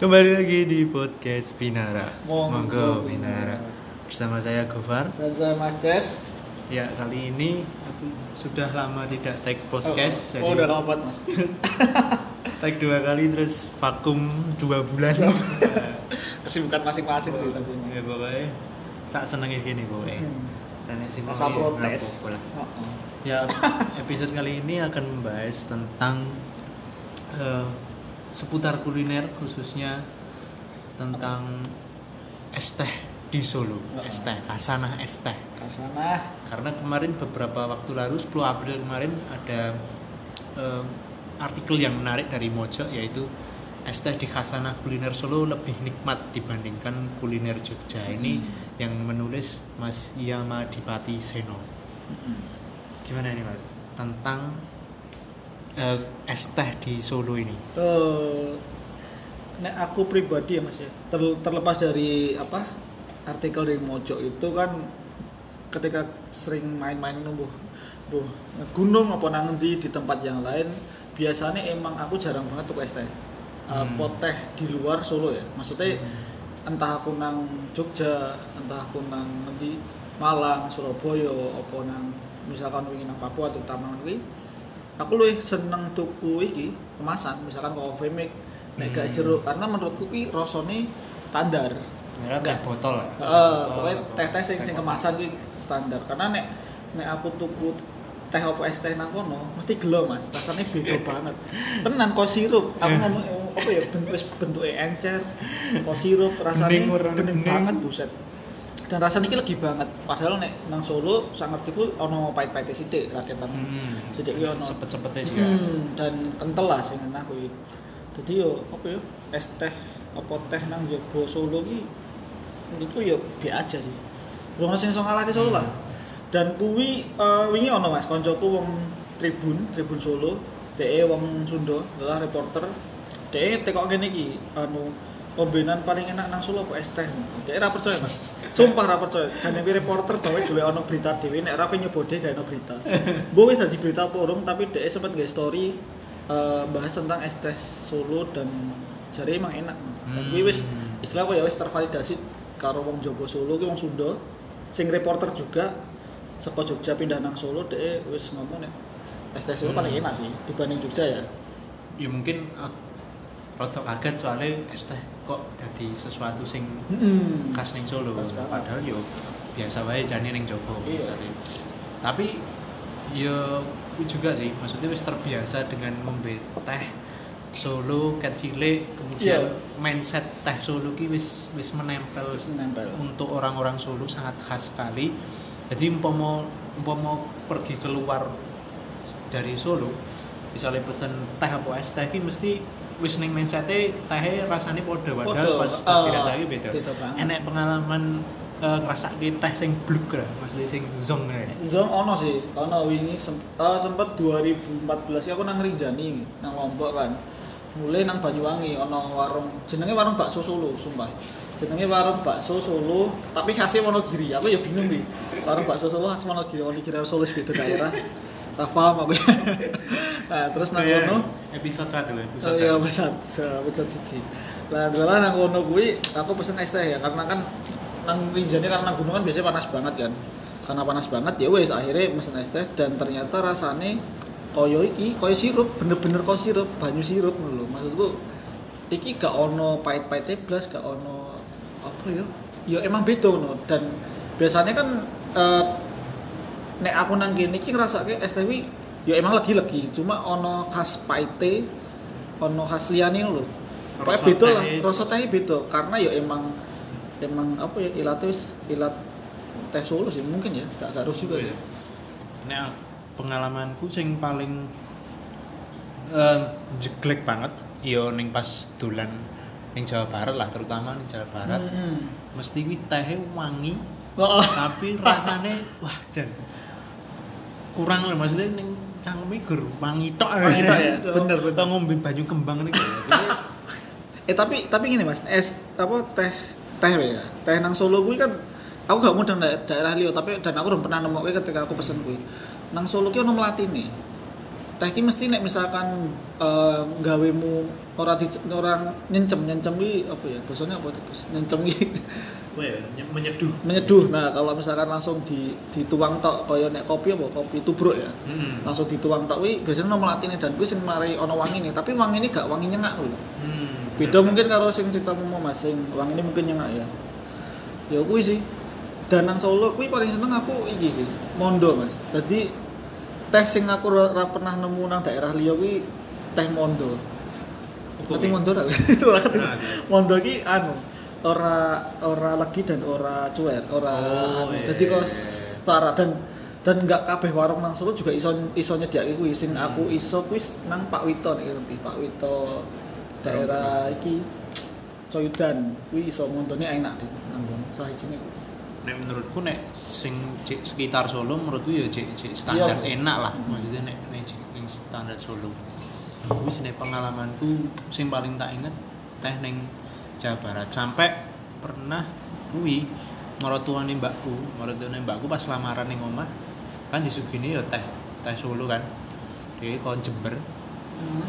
Kembali lagi di podcast Binara. Monggo, Binara. Bersama saya Gofar. Dan saya Mas Ces. Ya, kali ini sudah lama tidak take podcast. Oh, oh, udah lama Mas. take dua kali terus vakum dua bulan. Kesibukan masing-masing sih tapi. ya pokoknya sak senengnya gini pokoknya. Hmm. Dan Rasa mau protes. Ya, episode kali ini akan membahas tentang eh, seputar kuliner khususnya tentang es teh di Solo, Oh. es teh, kasanah es teh. Kasana. Karena kemarin beberapa waktu lalu 10 April kemarin ada eh, artikel yang menarik dari Mojok yaitu es teh di Khasanah kuliner Solo lebih nikmat dibandingkan kuliner Jogja. Ini yang menulis Mas Yama Dipati Seno. Gimana ini Mas? Tentang eh, es teh di Solo ini. Tuh. Nek aku pribadi ya Mas ya. Ter- terlepas dari apa? Artikel dari Mojok itu kan ketika sering main-main numbuh buh gunung apa nang endi di tempat yang lain biasanya emang aku jarang banget tuh es teh Uh, Hmm. pot teh di luar Solo ya maksudnya entah aku nang Jogja entah aku nang nanti Malang Surabaya apa nang misalkan wingi nang Papua terutama nanti aku lebih seneng tuku iki kemasan misalkan coffee mix nek gak Hmm. jeruk karena menurutku ki rasane standar Ternyata teh botol ya. Botol pokoknya teh-teh sing sing kemasan ki standar. Karena nek nek aku tuku teh apa es teh nang kono mesti gelo Mas. Rasanya beda banget. Tenan kok sirup. Aku Eh. ngomong apa ya ben wis bentuke encer. Kok sirup rasanya bening. banget buset. Dan rasanya iki legi banget. Padahal nek nang Solo sak ngertiku ono pahit-pahite sithik rakyat nang Hmm. sithik ki ono. Sepet-sepetnya sih ya. Hmm, dan kental lah sing enak kuwi. Jadi yo apa yo es teh apa teh nang Jogja Solo ki menurutku yo B aja sih. Rumah sing iso ngalahke Solo lah. Dan kuwi eh, wingi ono Mas koncoku wong Tribun, Tribun Solo, DE wong Sunda, adalah reporter. DE tekok kene iki anu ombenan paling enak nang Solo apa es teh. DE ra percaya Mas. Sumpah ra percaya. Kan yang reporter tau golek ono berita dhewe nek ora nyebode gak ono berita. Mbok wis dadi berita apa urung tapi DE sempat nge story eh, bahas tentang es teh Solo dan jari emang enak. Dan kuwi wis Hmm. istilah apa ya wis tervalidasi karo wong Jogo Solo ki wong Sunda sing reporter juga saka Jogja pindah nang Solo dhek wis ngomong nek es teh Solo Hmm. paling enak sih dibanding Jogja ya. ya mungkin uh, rada kaget soalnya es teh kok jadi sesuatu sing Hmm. khas ning Solo Khas padahal yo biasa wae jane ning Jogo Iya. misalnya tapi yo juga sih maksudnya wis terbiasa dengan ngombe teh Solo cilik kemudian Iya. mindset teh Solo ki wis wis menempel Wis nempel. untuk orang-orang Solo sangat khas sekali jadi umpama umpama pergi keluar dari Solo misalnya pesen teh apa es teh ki mesti wis ning mindsete teh rasane padha padahal pas pas Ah, dirasake beda. Enek pengalaman uh, ngrasake teh sing bluk ra, maksudnya sing zong ya. Zong ono sih, ono wingi sem eh, sempet 2014 ya aku nang Rinjani nang Lombok kan. Mulai nang Banyuwangi ono warung jenenge warung bakso Solo, sumpah. Jenenge warung bakso Solo, tapi khasnya Wonogiri. Aku ya bingung nih. Warung bakso Solo khas Wonogiri, Wonogiri Solo beda daerah. Ra paham aku. nah, terus nang Itu ya, kono episode 1 lho, Oh episode. iya satu. pesat, pesat siji. Lah dalan nang kono kuwi aku pesen es teh ya karena kan nang Rinjani karena nang gunung kan biasanya panas banget kan. Karena panas banget ya wes akhirnya pesen es teh dan ternyata rasane koyo iki, koyo sirup, bener-bener koyo sirup, banyu sirup lho. Maksudku iki gak ono pahit-pahitnya blas, gak ono apa ya? Ya emang beda ngono dan biasanya kan eh, nek aku nang kene iki ngrasake es teh wi ya emang lagi-lagi, cuma ono khas pahite, ono khas liyane lho. Pokoknya Rasa beda lah, tehnya- rasa teh beda. Karena ya emang emang apa ya ilatnya wis ilat teh Solo sih mungkin ya, gak harus juga ya. Nek pengalamanku sing paling eh, jeglek banget yo ning pas dolan ning Jawa Barat lah terutama ning Jawa Barat. Hmm. mesti kuwi tehe wangi Oh, tapi rasane wah jan kurang lah maksudnya ning cangkeme gur wangi tok. Ya? Bener, bener. Kok ngombe banyu kembang niku Jadi, eh tapi tapi gini mas, es apa teh teh ya, teh nang Solo gue kan aku gak mau nang daerah liyo tapi dan aku belum pernah nemu ketika aku pesen gue nang Solo ki ono melatine. Teh ki mesti nek misalkan eh, gawemu ora di orang nyencem nyencem ki apa ya? Bahasanya apa tuh nyencem ki Weh, nye- menyeduh. menyeduh. Nah kalau misalkan langsung di dituang tok kaya nek kopi apa? Kopi tubruk ya. Hmm. langsung dituang tok kuwi biasanya nomor latine dan kuwi sing mari ana wangine tapi wangine gak wangi nyengat lho. Hmm. beda mungkin karo sing ceritamu mau mas. Sing wangine mungkin nyengat ya. Ya kuwi sih. Dan nang Solo kuwi paling seneng aku iki sih. Mondo mas. Jadi teh sing aku ora pernah nemu nang daerah liya kuwi teh mondo. Apa Ngerti kuwi? mondo ra? Mondo ki anu ora ora legi dan ora cuek, ora Oh, anu. iya, Dadi kok iya, iya. secara dan dan nggak kabeh warung nang Solo juga iso iso nyediake kuwi sing Hmm. aku iso kuwi nang Pak Wito nek ngerti. Pak Wito daerah iki Coyudan kuwi iso mondone enak deh nang. Salah kuwi. nek menurutku nek sing sekitar Solo menurutku ya cek cek standar Iya enak lah maksudnya nek nek ning standar Solo wis nek pengalamanku sing paling tak inget teh ning Jawa Barat sampai pernah kuwi mertuane mbakku mertuane mbakku pas lamaran ning omah kan disugini ya teh teh Solo kan dia kon Jember Hmm.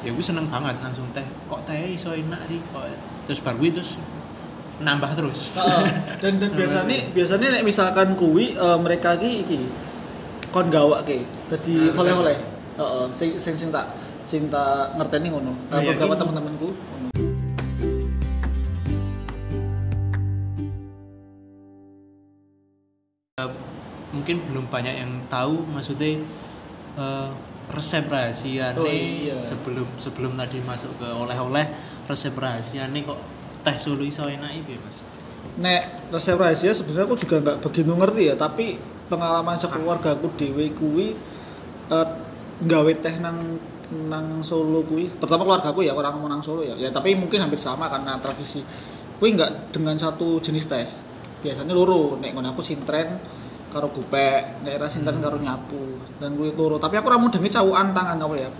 ya gue seneng banget langsung teh kok teh iso enak sih kok terus baru gue terus nambah terus Heeh. dan dan biasanya biasanya nek misalkan kuwi eh, mereka ki iki kon gawake dadi Ah, oleh-oleh. Heeh, sing sing sing tak sing tak ngerteni ngono. Iya, beberapa gitu. teman-temanku. Banyak yang tahu maksudnya eh, resep rahasia Oh, nih iya. sebelum sebelum tadi masuk ke oleh-oleh resep rahasia nih kok teh Solo iso enak iki mas Nek resep rahasia sebenarnya aku juga nggak begitu ngerti ya, tapi pengalaman sekeluarga aku dhewe kuwi eh, nggawe teh nang nang Solo kuwi, terutama keluarga aku ya orang mau nang Solo ya. Ya tapi mungkin hampir sama karena tradisi. Kuwi nggak dengan satu jenis teh. Biasanya loro, nek ngono aku sintren karo gupek, nek era sintren karo nyapu dan kuwi loro. Tapi aku ora mudenge cawukan tangan apa ya.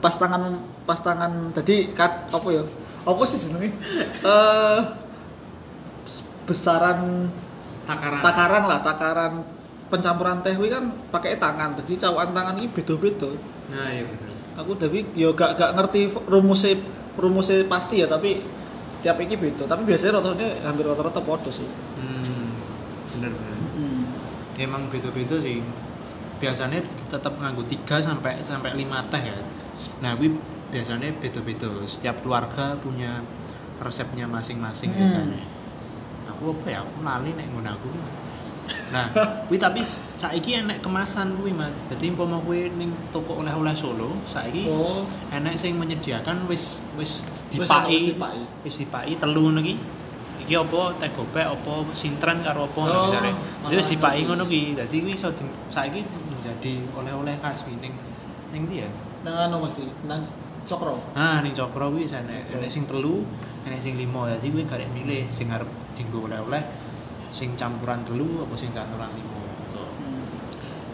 Pas tangan pas tangan tadi kat apa ya? Apa sih jenenge? Eh besaran takaran takaran lah takaran pencampuran teh kan pakai tangan jadi cawan tangan ini beda-beda nah iya bener aku tapi yo gak gak ngerti rumusnya rumusnya pasti ya tapi tiap ini beda tapi biasanya rata-rata hampir rata-rata podo sih hmm, hmm. Emang beda-beda sih. Biasanya tetap nganggo 3 sampai sampai 5 teh ya. Nah gue biasanya beda-beda. Setiap keluarga punya resepnya masing-masing Hmm. biasanya. Aku apa ya? Aku lali nek ngono aku. Nah kuwi tapi saiki enek kemasan kuwi Mas. Dadi umpama kuwi ning toko oleh-oleh Solo saiki oh. enek sing menyediakan wis wis ana, wis dipaki dipaki. wis dipaki telu ngono ki iki apa teh gopek apa sintren karo apa Oh, jadi wis masalah dipaki ngono ki dadi kuwi iso saiki menjadi oleh-oleh khas kuwi. Ning ndi ya? Nang anu mesti nang cokro. Nah ning Cokro kuwi enek Cokro. enek sing telu enek sing lima. Dadi kuwi garek milih sing arep dienggo oleh-oleh sing campuran telu apa sing campuran lima. Gitu. Hmm.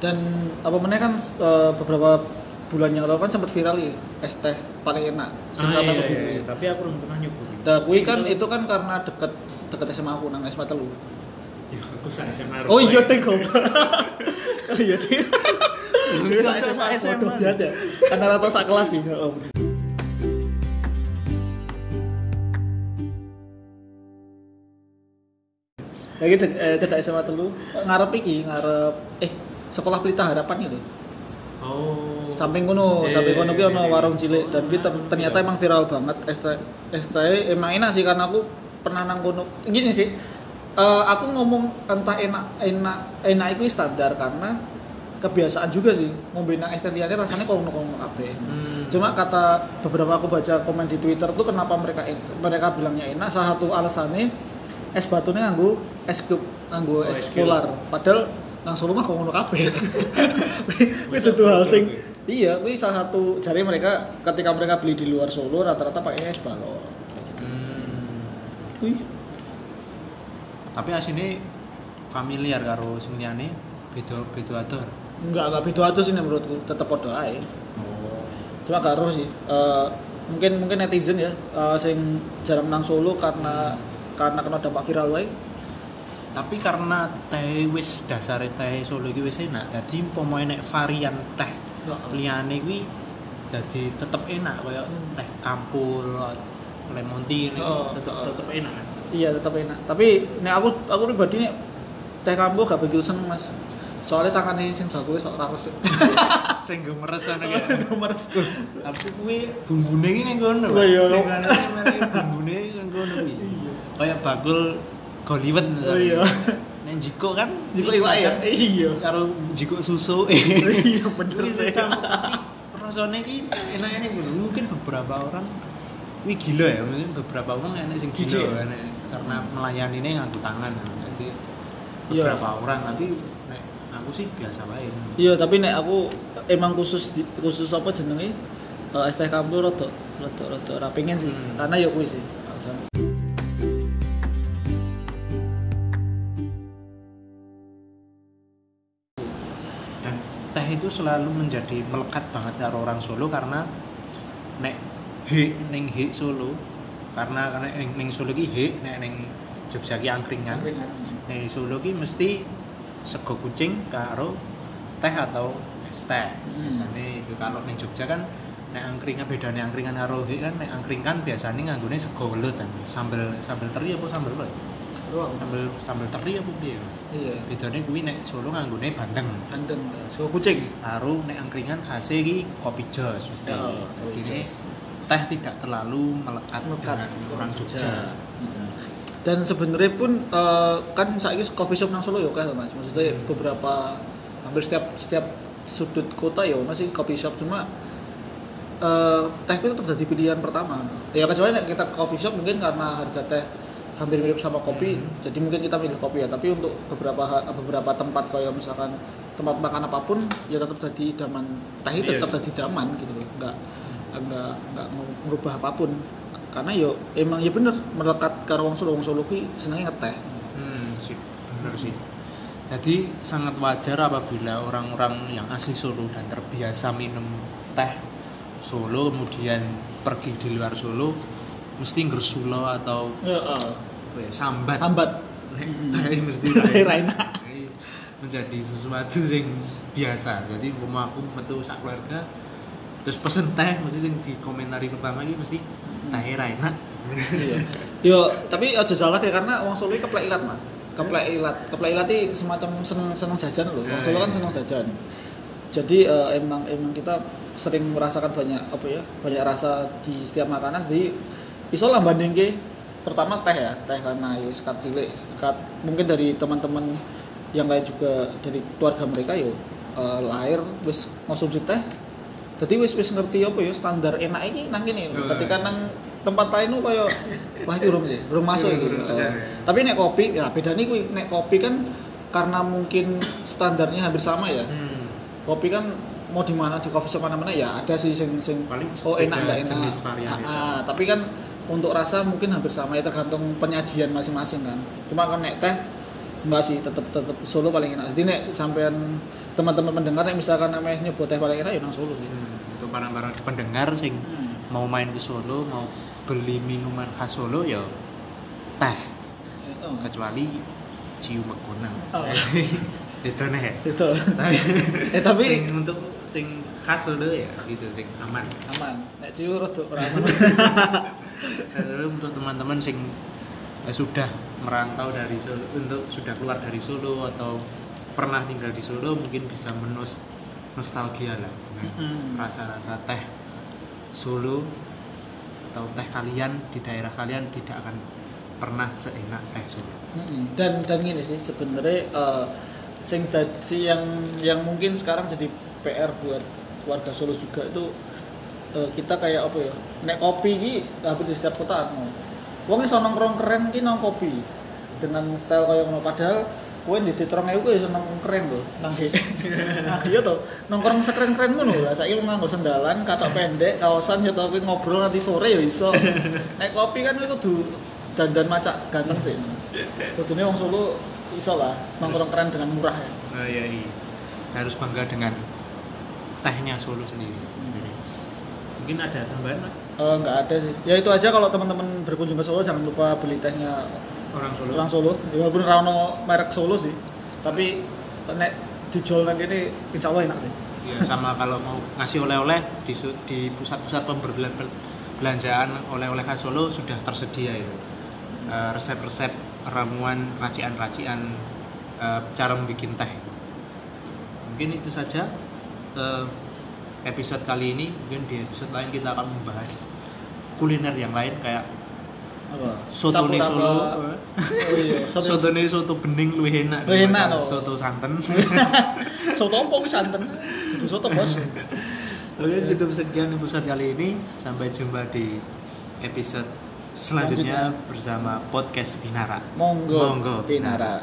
dan apa meneh kan eh, beberapa bulan yang lalu kan sempat viral ya es teh paling enak Ah, iya, iya, iya. tapi aku belum pernah nyoba kuwi. Nah, kuwi kan itu kan karena deket deket SMA aku nang SMA telu. ya aku sak SMA Oh iya deh goblok. Oh iya deh. Sak sak SMA SMA. ya. Karena rata sak kelas sih. Oh. Lagi eh, cedak SMA telu ngarep iki ngarep eh sekolah pelita harapan itu oh samping kono Iya, samping kono ki ono warung cilik dan kita Oh, ternyata iya. emang viral banget teh emang enak sih karena aku pernah nang kono gini sih eh, aku ngomong entah enak enak enak itu standar karena kebiasaan juga sih ngombe nang es rasanya kono kono kabeh Hmm. cuma kata beberapa aku baca komen di Twitter tuh kenapa mereka mereka bilangnya enak salah satu alasannya es batunya nganggo es cube nganggo Oh, es cube. polar padahal nang Solo mah kok ngono kabeh. Itu tuh hal sing iya kuwi salah satu jari mereka ketika mereka beli di luar Solo rata-rata pakai es balon kayak gitu Hmm. kuwi tapi asine familiar karo sing liyane beda beda atur enggak enggak beda aja sih menurutku tetep padha ae. Oh. Cuma harus sih Eh, mungkin mungkin netizen ya eh, sing jarang nang Solo karena karena kena dampak viral wae tapi karena teh wis dasare teh Solo iki wis enak dadi umpama nek varian teh liyane kuwi jadi tetep enak kayak Hmm. teh kampul lemon tea Oh, tetep oh. tetep enak Iya tetap enak. Tapi nek aku aku pribadi nek teh kambo gak begitu seneng mas. Soalnya tangannya sing bakule sok rares. sing gue meres ngono ya Gemeres. tapi kuwi bumbune iki ning iya. sing ana bumbune ning kono kuwi kayak bakul misalnya Oh iya. nek jiko kan Jiko iwak ya. kadang Iya. karo jiko susu Iya bener sih. rasanya ki enak-enak. Mungkin beberapa orang wih gila ya, mungkin beberapa orang enak sing gila ya? enak. karena melayani ini nganggo tangan. Jadi Iya. beberapa orang tapi nek aku sih biasa wae. Iya tapi nek aku emang khusus di- khusus apa jenenge eh, es teh kambo rada rada rada ora pengen sih. Hmm. Karena ya kuwi sih alasan. Selalu menjadi melekat banget karo orang Solo karena nek he ning he Solo karena karena ning, ning Solo ki he nek ning Jogja ki angkringan. Angkringan. Ning Solo ki mesti sego kucing karo teh atau es teh. Hmm. Biasanya itu kalau ning Jogja kan nek angkringan bedanya angkringan karo he kan nek angkringan biasanya nganggone sego welut kan. Sambel sambel teri apa sambel apa? Ruang. Sambel sambel teri apa piye? Iya. Bedanya kuwi nek Solo nganggone bandeng. Bandeng. Sego kucing. Karo nek angkringan khasnya iki kopi jos mesti. Ya, Jadi kopi ini teh tidak terlalu melekat, Melekat dengan orang Jogja. Dan sebenarnya pun eh, kan saiki coffee shop nang Solo ya kan Mas. Maksudnya Hmm. beberapa hampir setiap setiap sudut kota ya ono sih coffee shop cuma eh teh itu tetap jadi pilihan pertama. Ya kecuali kita coffee shop mungkin karena harga teh hampir mirip sama kopi, Hmm. jadi mungkin kita milih kopi ya. Tapi untuk beberapa beberapa tempat kayak misalkan tempat makan apa pun ya tetap jadi idaman teh itu Iya tetap jadi idaman gitu loh. Enggak enggak enggak mau merubah apa pun. Karena yo emang ya bener melekat karo wong Solo wong Solo ki senenge ngeteh. Hmm, sih, benar sih. Jadi sangat wajar apabila orang-orang yang asli Solo dan terbiasa minum teh Solo kemudian pergi di luar Solo mesti ngersulo atau ya, sambat. Sambat. Nek teh mesti Teh ra ra enak. Ini menjadi sesuatu yang biasa. Jadi rumah aku metu sak keluarga terus pesen teh mesti sing dikomentari pertama ini mesti teh ra enak. Iya. Yo, tapi aja salah ya karena wong Solo keplek ilat, Mas. Keplek ilat. Keplek ilat iki semacam seneng seneng jajan loh. Wong Solo kan seneng jajan. Jadi eh, emang emang kita sering merasakan banyak apa ya? Banyak rasa di setiap makanan. Jadi iso lah bandingke terutama teh ya, teh karena ya sekat cilik, sekat mungkin dari teman-teman yang lain juga dari keluarga mereka yo eh, lahir wis konsumsi teh jadi wis wis ngerti apa ya standar enak iki nang kene Oh, ketika nang tempat lain ku kaya wah iki urung sih urung masuk iya, iya. tapi nek kopi ya bedane kuwi nek kopi kan karena mungkin standarnya hampir sama ya Hmm. kopi kan mau di mana di coffee shop mana mana ya ada sih sing sing Paling oh enak beda enggak enak jenis varian itu. Ah, ah, tapi kan untuk rasa mungkin hampir sama ya tergantung penyajian masing-masing kan. Cuma kan nek teh enggak sih tetep tetep Solo paling enak. Jadi nek sampean teman-teman pendengar nek misalkan namanya nyebut teh paling enak ya nang Solo sih. Hmm, untuk para pendengar sing Hmm. mau main ke Solo mau beli minuman khas Solo ya teh. Oh, kecuali cium megonang Oh. itu nih. Itu. Tapi eh tapi sing untuk sing khas Solo ya gitu sing aman. Aman. Nek ciu rada ora aman. Lalu untuk teman-teman sing eh, sudah merantau dari Solo untuk sudah keluar dari Solo atau pernah tinggal di Solo mungkin bisa menus nostalgia lah. Rasa-rasa teh Solo atau teh kalian di daerah kalian tidak akan pernah seenak teh Solo. Mm-mm. dan dan gini sih sebenarnya eh, sing si yang yang mungkin sekarang jadi PR buat warga Solo juga itu eh, kita kayak apa ya nek kopi ki hampir di setiap kota anu wong iso nongkrong keren ki nang kopi dengan style kayak ngono. Padahal kowe di titrong ewu iso nongkrong keren lho nang he nah, iya toh nongkrong sekeren-keren ngono lah saiki lu nganggo sendalan katok pendek kaosan yo to kowe ngobrol nanti sore ya iso. Nek kopi kan kudu dandan macak ganteng sih. Kudune wong Solo iso lah nongkrong keren dengan murah ya Nah, iya, iya. Harus bangga dengan tehnya Solo sendiri. sendiri. Mungkin ada tambahan Mas? Eh, nggak ada sih ya itu aja kalau teman-teman berkunjung ke Solo jangan lupa beli tehnya orang Solo. orang Solo ya walaupun rano merek Solo sih tapi nek dijual nanti ini insya Allah enak sih ya sama kalau mau ngasih oleh-oleh di, di pusat-pusat pembelanjaan oleh-oleh khas Solo sudah tersedia itu Eh, resep-resep ramuan racian-racian eh, cara membuat teh itu. Mungkin itu saja eh, episode kali ini. Mungkin di episode lain kita akan membahas kuliner yang lain kayak apa? Soto Campur Solo. apa? oh iya. Soto soto soto bening lebih enak Luwih enak, soto santen soto apa santen itu soto bos. Oke cukup sekian episode kali ini. Sampai jumpa di episode selanjutnya bersama podcast Binara monggo Monggo. pinara